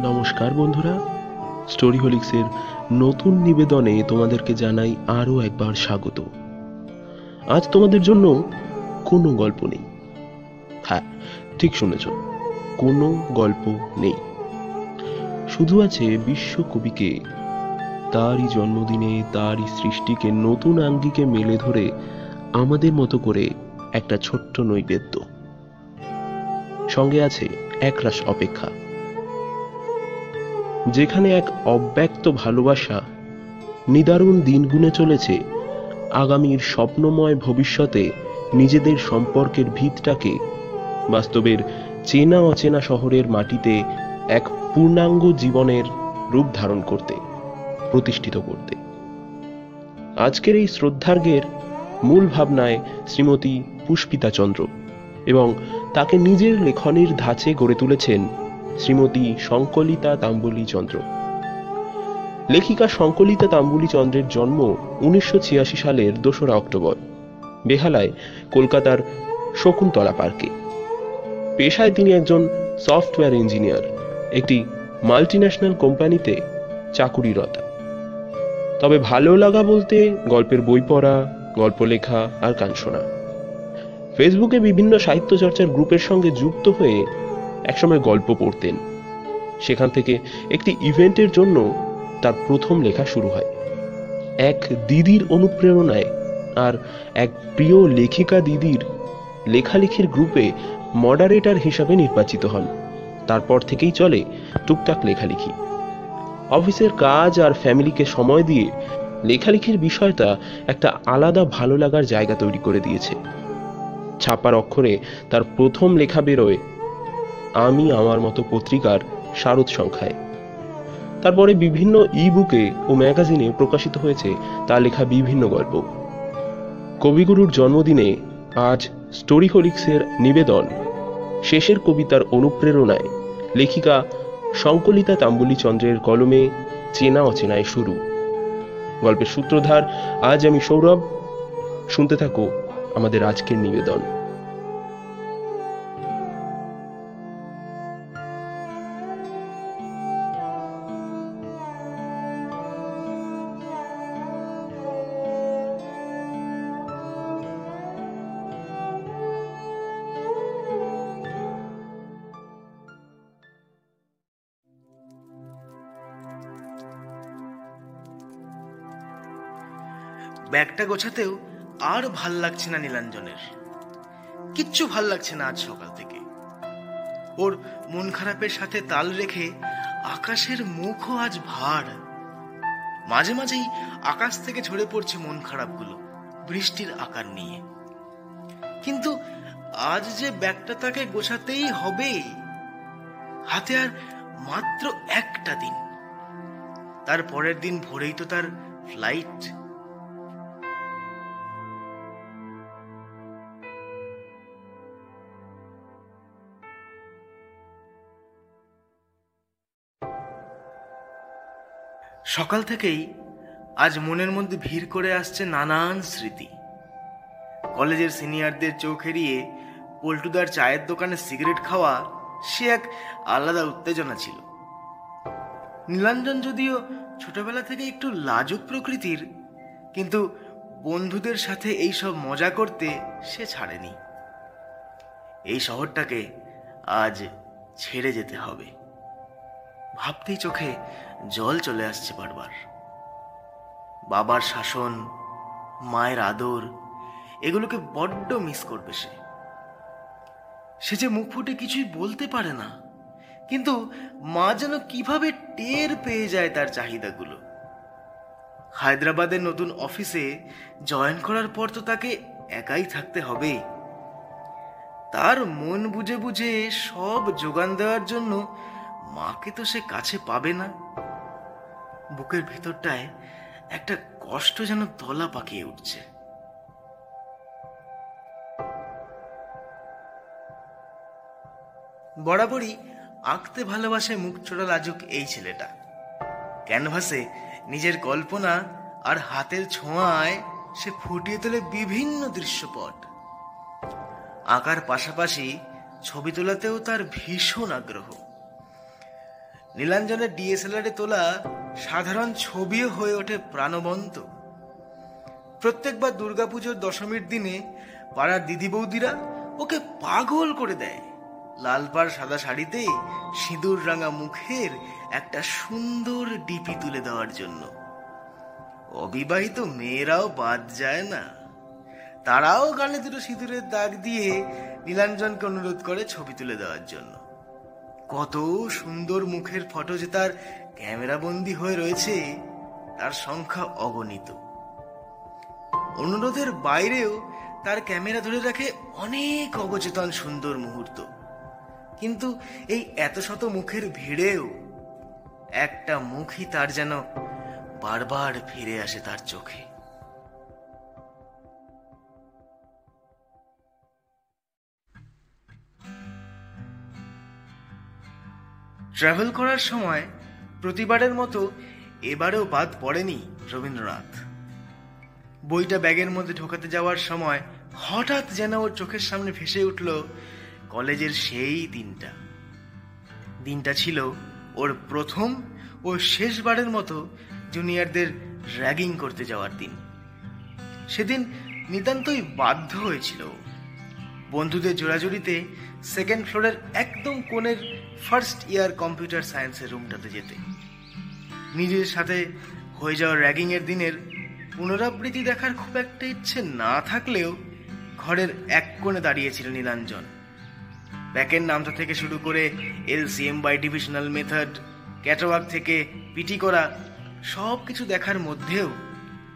নমস্কার বন্ধুরা। স্টোরি হোলিক্সের নতুন নিবেদনে তোমাদেরকে জানাই আরও একবার স্বাগত। আজ তোমাদের জন্য কোনো গল্প নেই। হ্যাঁ ঠিক শুনেছ, কোনো গল্প নেই। শুধু আছে বিশ্বকবিকে, তারই জন্মদিনে, তারই সৃষ্টিকে, নতুন আঙ্গিকে মেলে ধরে আমাদের মতো করে একটা ছোট্ট নৈবেদ্য। সঙ্গে আছে একরাশ অপেক্ষা। যেখানে এক অব্যক্ত ভালোবাসা নিদারুণ দিন গুনে চলেছে, আগামীর স্বপ্নময় ভবিষ্যতে নিজেদের সম্পর্কের ভিতটাকে বাস্তবের চেনা অচেনা শহরের মাটিতে এক পূর্ণাঙ্গ জীবনের রূপ ধারণ করতে, প্রতিষ্ঠিত করতে। আজকের এই শ্রদ্ধার্ঘের মূল ভাবনায় শ্রীমতী পুষ্পিতা চন্দ্র এবং তাকে নিজের লেখনের ধাঁচে গড়ে তুলেছেন শ্রীমতী শঙ্কলিতা তাম্বুলি চন্দ্র। লেখিকা শঙ্কলিতা তাম্বুলি চন্দ্রের জন্ম উনিশশো সালের দোসরা অক্টোবর, বেহালায়, কলকাতার শকুন্তলা পার্কে। পেশায় তিনি একজন সফটওয়্যার ইঞ্জিনিয়ার, একটি মাল্টিন্যাশনাল কোম্পানিতে চাকুরিরতা। তবে ভালো লাগা বলতে গল্পের বই পড়া, গল্প লেখা আর গান শোনা। ফেসবুকে বিভিন্ন সাহিত্য চর্চার গ্রুপের সঙ্গে যুক্ত হয়ে একসময় গল্প পড়তেন। সেখান থেকে একটি ইভেন্টের জন্য তার প্রথম লেখা শুরু হয়। এক দিদির অনুপ্রেরণায় আর এক প্রিয় লেখিকা দিদির লেখালেখির গ্রুপে মডারেটর হিসাবে নির্বাচিত হন। তারপর থেকেই চলে টুকটাক লেখালেখি। অফিসের কাজ আর ফ্যামিলিকে সময় দিয়ে লেখালেখির বিষয়টা একটা আলাদা ভালো লাগার জায়গা তৈরি করে দিয়েছে। ছাপার অক্ষরে তার প্রথম লেখা বেরোয় আমি আমার মতো পত্রিকার শারদ সংখ্যায়। তারপরে বিভিন্ন ই বুকে ও ম্যাগাজিনে প্রকাশিত হয়েছে তার লেখা বিভিন্ন গল্প। কবিগুরুর জন্মদিনে আজ স্টোরি হোলিক্সের নিবেদন, শেষের কবিতার অনুপ্রেরণায় লেখিকা সংকলিতা তাম্বুলি চন্দ্রের কলমে চেনা অচেনায় শুরু। গল্পের সূত্রধার, আজ আমি সৌরভ। শুনতে থাকো আমাদের আজকের নিবেদন। ব্যাগটা গোছাতেও আর ভালো লাগছে না নীলাঞ্জনের। কিচ্ছু ভালো লাগছে না আজ সকাল থেকে। ওর মন খারাপের সাথে তাল রেখে আকাশের মুখও আজ ভার। মাঝে মাঝেই আকাশ থেকে ঝরে পড়ছে মন খারাপগুলো, বৃষ্টির আকার নিয়ে। কিন্তু আজ যে ব্যাগটা তাকে গোছাতেই হবে, হাতে আর মাত্র একটা দিন। তার পরের দিন ভোরেই তো তার ফ্লাইট সকাল থেকেই আজ মনের মধ্যে ভিড় করে আসছে নানান স্মৃতি। কলেজের সিনিয়রদের চোখ এড়িয়ে পল্টুদার চায়ের দোকানে সিগারেট খাওয়া সে এক আলাদা উত্তেজনা ছিল। নীলাঞ্জন যদিও ছোটবেলা থেকে একটু লাজুক প্রকৃতির, কিন্তু বন্ধুদের সাথে এই সব মজা করতে সে ছাড়েনি। এই শহরটাকে আজ ছেড়ে যেতে হবে। ভাবতেই চোখে জল চলে আসছে বারবার। বাবার শাসন, মায়ের আদর, এগুলোকে বড্ড মিস করবে সে। সে যে মুখ ফুটে কিছুই বলতে পারে না, কিন্তু মা যেন কীভাবে টের পেয়ে যায় তার চাহিদাগুলো। হায়দ্রাবাদের নতুন অফিসে জয়েন করার পর তো তাকে একাই থাকতে হবে। তার মন বুঝে বুঝে সব যোগান দেওয়ার জন্য মাকে তো সে কাছে পাবে না। বুকের ভেতরটায় একটা কষ্ট যেন দলা পাকিয়ে উঠছে। বরাবরই আঁকতে ভালোবাসে মুখ ছোড়া লাজুক এই ছেলেটা। ক্যানভাসে নিজের কল্পনা আর হাতের ছোঁয়ায় সে ফুটিয়ে তোলে বিভিন্ন দৃশ্যপট। আঁকার পাশাপাশি ছবি তোলাতেও তার ভীষণ আগ্রহ। নীলাঞ্জনের ডিএসএলআরে তোলা সাধারণ ছবিও হয়ে ওঠে প্রাণবন্ত। প্রত্যেকবার দুর্গাপুজোর দশমীর দিনে পাড়ার দিদি বৌদিরা ওকে পাগল করে দেয়। লাল পাড় সাদা শাড়িতে সিঁদুর রাঙা মুখের একটা সুন্দর ডিপি তুলে দেওয়ার জন্য। অবিবাহিত মেয়েরাও বাদ যায় না। তারাও গালে দুটো সিঁদুরের দাগ দিয়ে নীলাঞ্জনকে অনুরোধ করে ছবি তুলে দেওয়ার জন্য। কত সুন্দর মুখের ফটো যে তার ক্যামেরা বন্দি হয়ে রয়েছে, তার সংখ্যা অগণিত। অনুরোধের বাইরেও তার ক্যামেরা ধরে রাখে অনেক অবচেতন সুন্দর মুহূর্ত। কিন্তু এই এত শত মুখের ভিড়েও একটা মুখই তার যেন বারবার ফিরে আসে তার চোখে। ট্রাভেল করার সময় প্রতিবারের মতো এবারেও বাদ পড়েনি রবীন্দ্রনাথ। বইটা ব্যাগের মধ্যে ঢোকাতে যাওয়ার সময় হঠাৎ যেন ওর চোখের সামনে ভেসে উঠল কলেজের সেই দিনটা। দিনটা ছিল ওর প্রথম ও শেষবারের মতো জুনিয়রদের র্যাগিং করতে যাওয়ার দিন। সেদিন নিতান্তই বাধ্য হয়েছিল ও। বন্ধুদের জোড়াজুড়িতে সেকেন্ড ফ্লোরের একদম কোণের ফার্স্ট ইয়ার কম্পিউটার সায়েন্সের রুমটাতে যেতে। নিজের সাথে হয়ে যাওয়া র্যাগিংয়ের দিনের পুনরাবৃত্তি দেখার খুব একটা ইচ্ছে না থাকলেও ঘরের এক কোণে দাঁড়িয়েছিল নীলাঞ্জন। ব্যাকের নামটা থেকে শুরু করে এলসিএম বাই ডিভিশনাল মেথড ক্যাটাওয়ার্ক থেকে পিটি করা সব কিছু দেখার মধ্যেও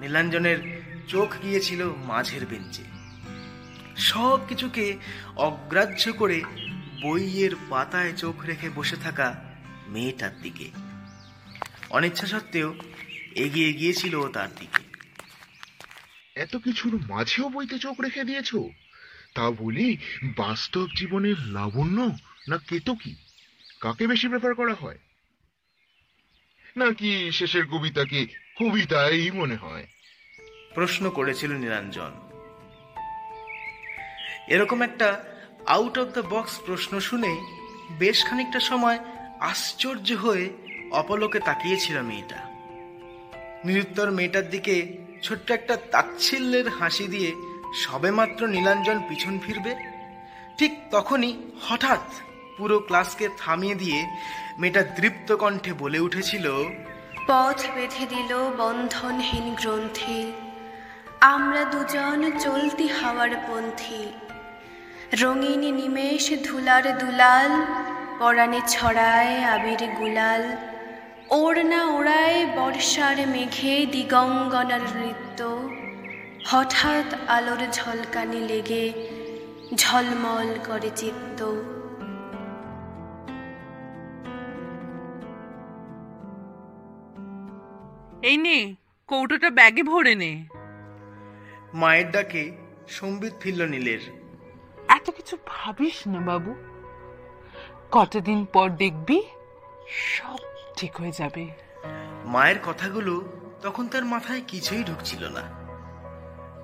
নীলাঞ্জনের চোখ গিয়েছিল মাঝের বেঞ্চে। সব কিছুকে অগ্রাহ্য করে বইয়ের পাতায় চোখ রেখে বসে থাকা মেয়েটার দিকে। অনিচ্ছা সত্ত্বেও এগিয়ে গিয়েছিল তার দিকে। এত কিছুর মাঝেও বইতে চোখ রেখে দিয়েছ? তা বলি বাস্তব জীবনের লাবণ্য না কেতকী? কাকে বেশি প্রেফার করা হয়? নাকি শেষের কবিতাকে কবিতাই মনে হয়? প্রশ্ন করেছিল নিরঞ্জন। এরকম একটা আউট অফ দ্য বক্স প্রশ্ন শুনে বেশ খানিকটা সময় আশ্চর্য হয়ে অপলোকে তাকিয়েছিল মেয়েটা। নিরুত্তর মেয়েটার দিকে ছোট্ট একটা তাচ্ছিল্যের হাসি দিয়ে সবেমাত্র নীলাঞ্জন পিছন ফিরবে। ঠিক তখনই হঠাৎ পুরো ক্লাসকে থামিয়ে দিয়ে মেয়েটা দৃপ্ত কণ্ঠে বলে উঠেছিল, পথ বেঁধে দিল বন্ধনহীন গ্রন্থি, আমরা দুজন চলতি হাওয়ার পন্থী। রঙিন নিমেষ ধুলার দুলাল পরাণে ছড়ায় আবির গুলাল। ওড়না ওড়ায় বর্ষার মেঘে দিগঙ্গনার নৃত্য। হঠাৎ আলোর ঝলকানি লেগে ঝলমল করে চিত্ত। এই নে কৌটোটা ব্যাগে ভরে নে। মায়ের ডাকে সম্বিত ফিরল নীলের। এত কিছু ভাবিস না বাবু। কতদিন পর দেখবি সব ঠিক হয়ে যাবে। মায়ের কথাগুলো তখন তার মাথায় কিছুই ঢুকছিল না।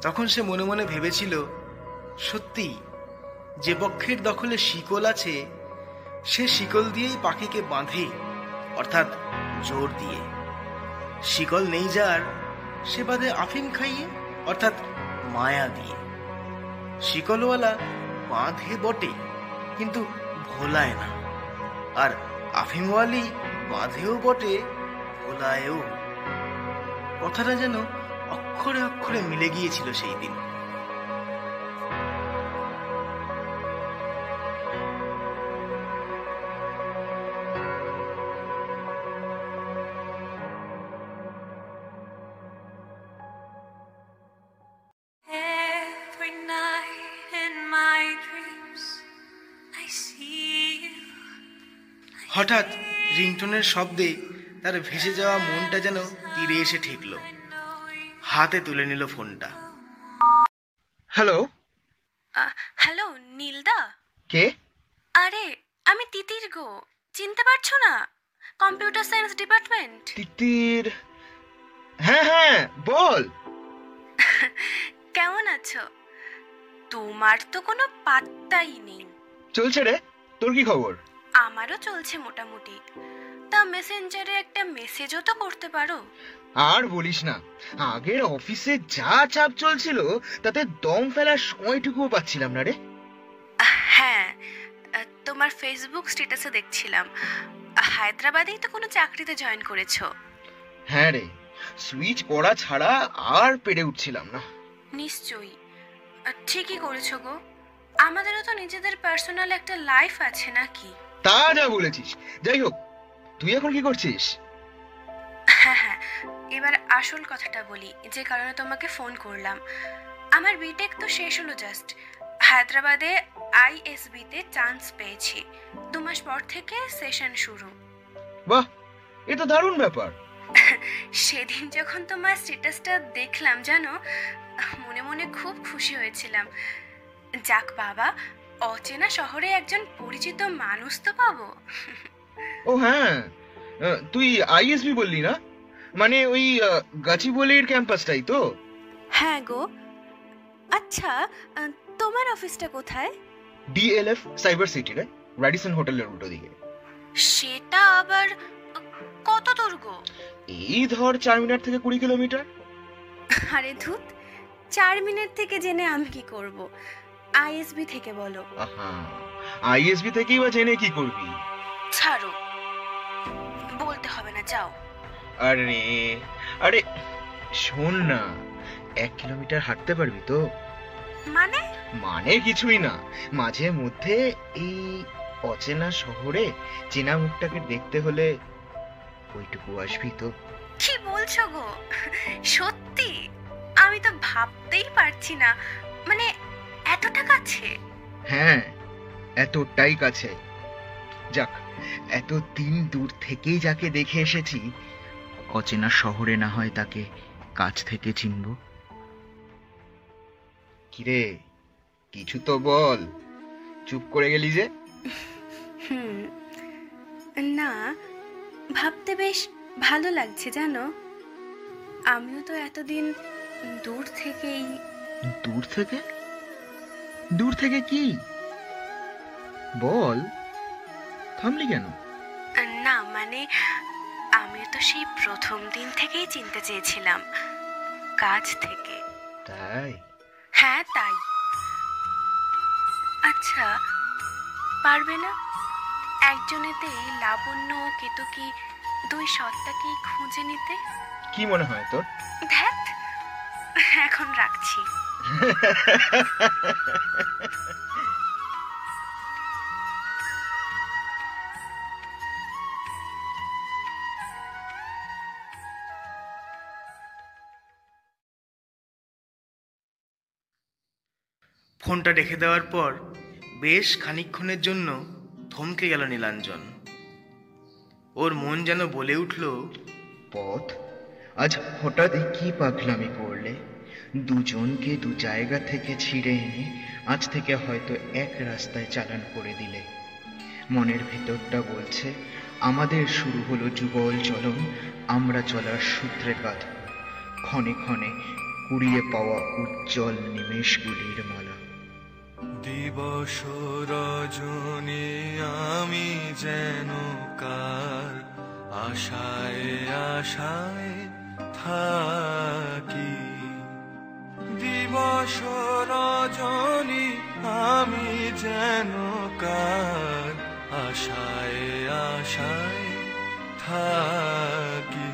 তখন সে মনে মনে ভেবেছিল, সত্যি, যে বক্ষের দখলে শিকল আছে, সে শিকল দিয়েই পাখিকে বাঁধে, অর্থাৎ জোর দিয়ে। শিকল নেই যার, সে বাঁধে আফিম খাইয়ে, অর্থাৎ মায়া দিয়ে। শিকলওয়ালা বাঁধে বটে, কিন্তু ভোলায় না। আর আফিমওয়ালি বাঁধেও বটে, ভোলায়ও। কথাটা যেন অক্ষরে অক্ষরে মিলে গিয়েছিল সেই দিন। হঠাৎ রিংটনের শব্দে তার ভেসে যাওয়া মনটা যেন তীরে এসে ঠেকলো। হাতে তুলে নিল ফোনটা। হ্যালো? হ্যালো নীলদা? কে? আরে আমি তিতির গো। চিনতে পারছ না? Computer science department? তিতির? হ্যাঁ হ্যাঁ বল। কেমন আছো? তোমার তো কোনো পাত্তাই নেই। চলছে রে তোর কি খবর? আমারও চলছে মোটামুটি। তা মেসেঞ্জারে একটা মেসেজও তো করতে পারো। আর বলিস না আগের অফিসে যা চাপ চলছিল তাতে দম ফেলার সময়টুকুও পাচ্ছিলাম না রে। হ্যাঁ তোমার ফেসবুক স্ট্যাটাসে দেখছিলাম। হায়দ্রাবাদেই তো কোনো চাকরিতে জয়েন করেছ। হ্যাঁ রে সুইচ পড়া ছাড়া আর পেরে উঠছিলাম না। নিশ্চয়ই। ঠিকই করেছ গো। আমাদেরও তো নিজেদের পার্সোনাল একটা লাইফ আছে নাকি? তা যা বলেছিস। যাই হোক তুই এখন কি করছিস? হ্যাঁ হ্যাঁ এবার আসল কথাটা বলি যে কারণে তোমাকে ফোন করলাম। আমার বিটেক তো শেষ হলো জাস্ট হায়দ্রাবাদে আইএসবিতে চান্স পেয়েছি। দু মাস পর থেকে সেশন শুরু। বাহ এ তো দারুণ ব্যাপার। সেদিন যখন তোমার স্ট্যাটাসটা দেখলাম জানো মনে মনে খুব খুশি হয়েছিলাম। যাক বাবা অচেনা শহরে একজন পরিচিত মানুষ তো পাবো? ও হ্যাঁ। তুই আইএসবি বললি না? মানে ওই আহ, গাচিবলির ক্যাম্পাসটাই তো? হ্যাঁ গো। আচ্ছা তোমার অফিসটা কোথায়? ডিএলএফ সাইবার সিটি রে র্যাডিসন হোটেলের উল্টো দিকে। সেটা আবার কত দূর গো? এই ধর চার মিনিট থেকে কুড়ি কিলোমিটার। আরে ধুত চার মিনিট থেকে জেনে আমি কি করব? আইএসবি থেকে বলো। আহা আইএসবি থেকেই বা জেনে কি করবি? ছাড়ো। বলতে হবে না যাও। আরে আরে শোন না এক কিলোমিটার হাঁটতে পারবি তো? মানে? মানে কিছুই না। মাঝে মধ্যে এই অচেনা শহরে চেনা মুখটাকে দেখতে হলে ওইটুকু আসবি তো। কি বলছো গো? সত্যি? আমি তো ভাবতেই পারছি না। মানে এতটা কাছে? হ্যাঁ এতটাই কাছে। যাক এত দিন দূর থেকেই যাকে দেখে এসেছি অচেনা শহরে না হয় তাকে কাছ থেকে চিনব। কিরে কিছু তো বল চুপ করে গেলি যে? না ভাবতে বেশ ভালো লাগছে জানো? আমিও তো এতদিন দূর থেকেই দূর থেকে? দূর থেকে কি? বল। থামলি কেন? না মানে আমি তো সেই প্রথম দিন থেকেই চিনতে চেয়েছিলাম কাজ থেকে। তাই? হ্যাঁ তাই। আচ্ছা পারবে না? একজনেতেই লাবণ্য কেতকী দুই সত্তাকেই খুঁজে নিতে? কি মনে হয় তোর? ধ্যাত এখন রাখছি। ফোনটা রেখে দেওয়ার পর বেশ খানিকক্ষণের জন্য থমকে গেল নীলাঞ্জন। ওর মন যেন বলে উঠল, পথ, আজ হঠাৎ কি পাগলামি করলে? দুজনকে দু জায়গা থেকে ছিঁড়ে এনে আজ থেকে হয়তো এক রাস্তায় চালান করে দিলে। মনের ভেতরটা বলছে, আমাদের শুরু হলো যুগল চলন, আমরা চলার সূত্রে গাথা ক্ষণে ক্ষণে কুড়িয়ে পাওয়া উজ্জ্বল নিমেষগুলির মালা। দিবস রজনী, আমি যেন কার আশায় আশায় থাকি। দিবস আমি যেন কার আশায় আশায় থাকি।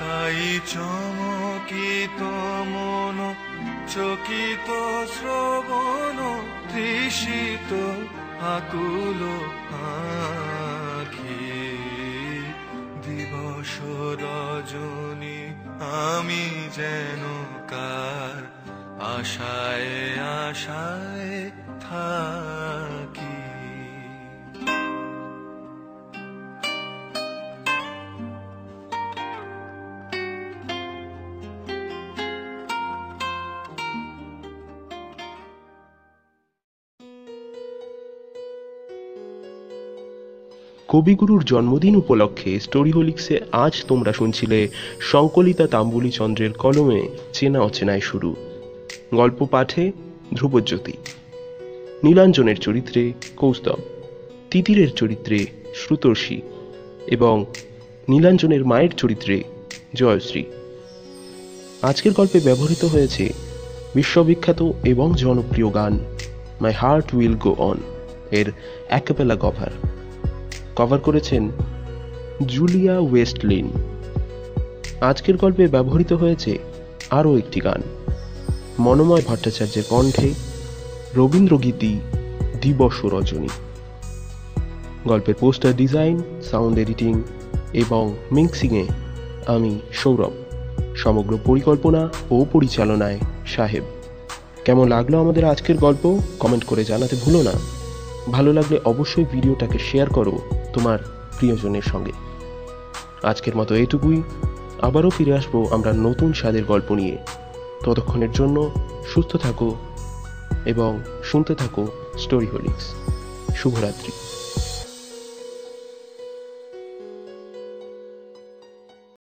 তাই চমকিত মন, চকিত শ্রবণ, তৃষিত আকুল আখি। দিবস রজনী আমি যেন কার আশায় আশায় থাকি। কবিগুরুর জন্মদিন উপলক্ষে স্টোরিহোলিক্সে আজ তোমরা শুনছিলে সংকলিতা তাম্বুলি চন্দ্রের কলমে চেনা অচেনায় শুরু। গল্প পাঠে ধ্রুবজ্যোতি। নীলাঞ্জনের চরিত্রে কৌস্তব, তিতিরের চরিত্রে শ্রুতর্ষি এবং নীলাঞ্জনের মায়ের চরিত্রে জয়শ্রী। আজকের গল্পে ব্যবহৃত হয়েছে বিশ্ববিখ্যাত এবং জনপ্রিয় গান my heart will go on এর অ্যাকাপেলা কভার কভার করেছেন জুলিয়া ওয়েস্টলিন। আজকের গল্পে ব্যবহৃত হয়েছে আরও একটি গান। মনোময় ভট্টাচার্যের কণ্ঠে রবীন্দ্রগীতি দিবস রজনী। গল্পের পোস্টার ডিজাইন, সাউন্ড এডিটিং এবং মিক্সিংয়ে আমি সৌরভ। সমগ্র পরিকল্পনা ও পরিচালনায় সাহেব। কেমন লাগল আমাদের আজকের গল্প? কমেন্ট করে জানাতে ভুলো না। ভালো লাগলে অবশ্যই ভিডিওটাকে শেয়ার করো তোমার প্রিয়জনের সঙ্গে। আজকের মতো এটুকুই আবারও ফিরে আসব আমরা নতুন স্বাদের গল্প নিয়ে। ততক্ষণের জন্য সুস্থ থাকো এবং শুনতে থাকো স্টোরি হোলিক্স শুভরাত্রি।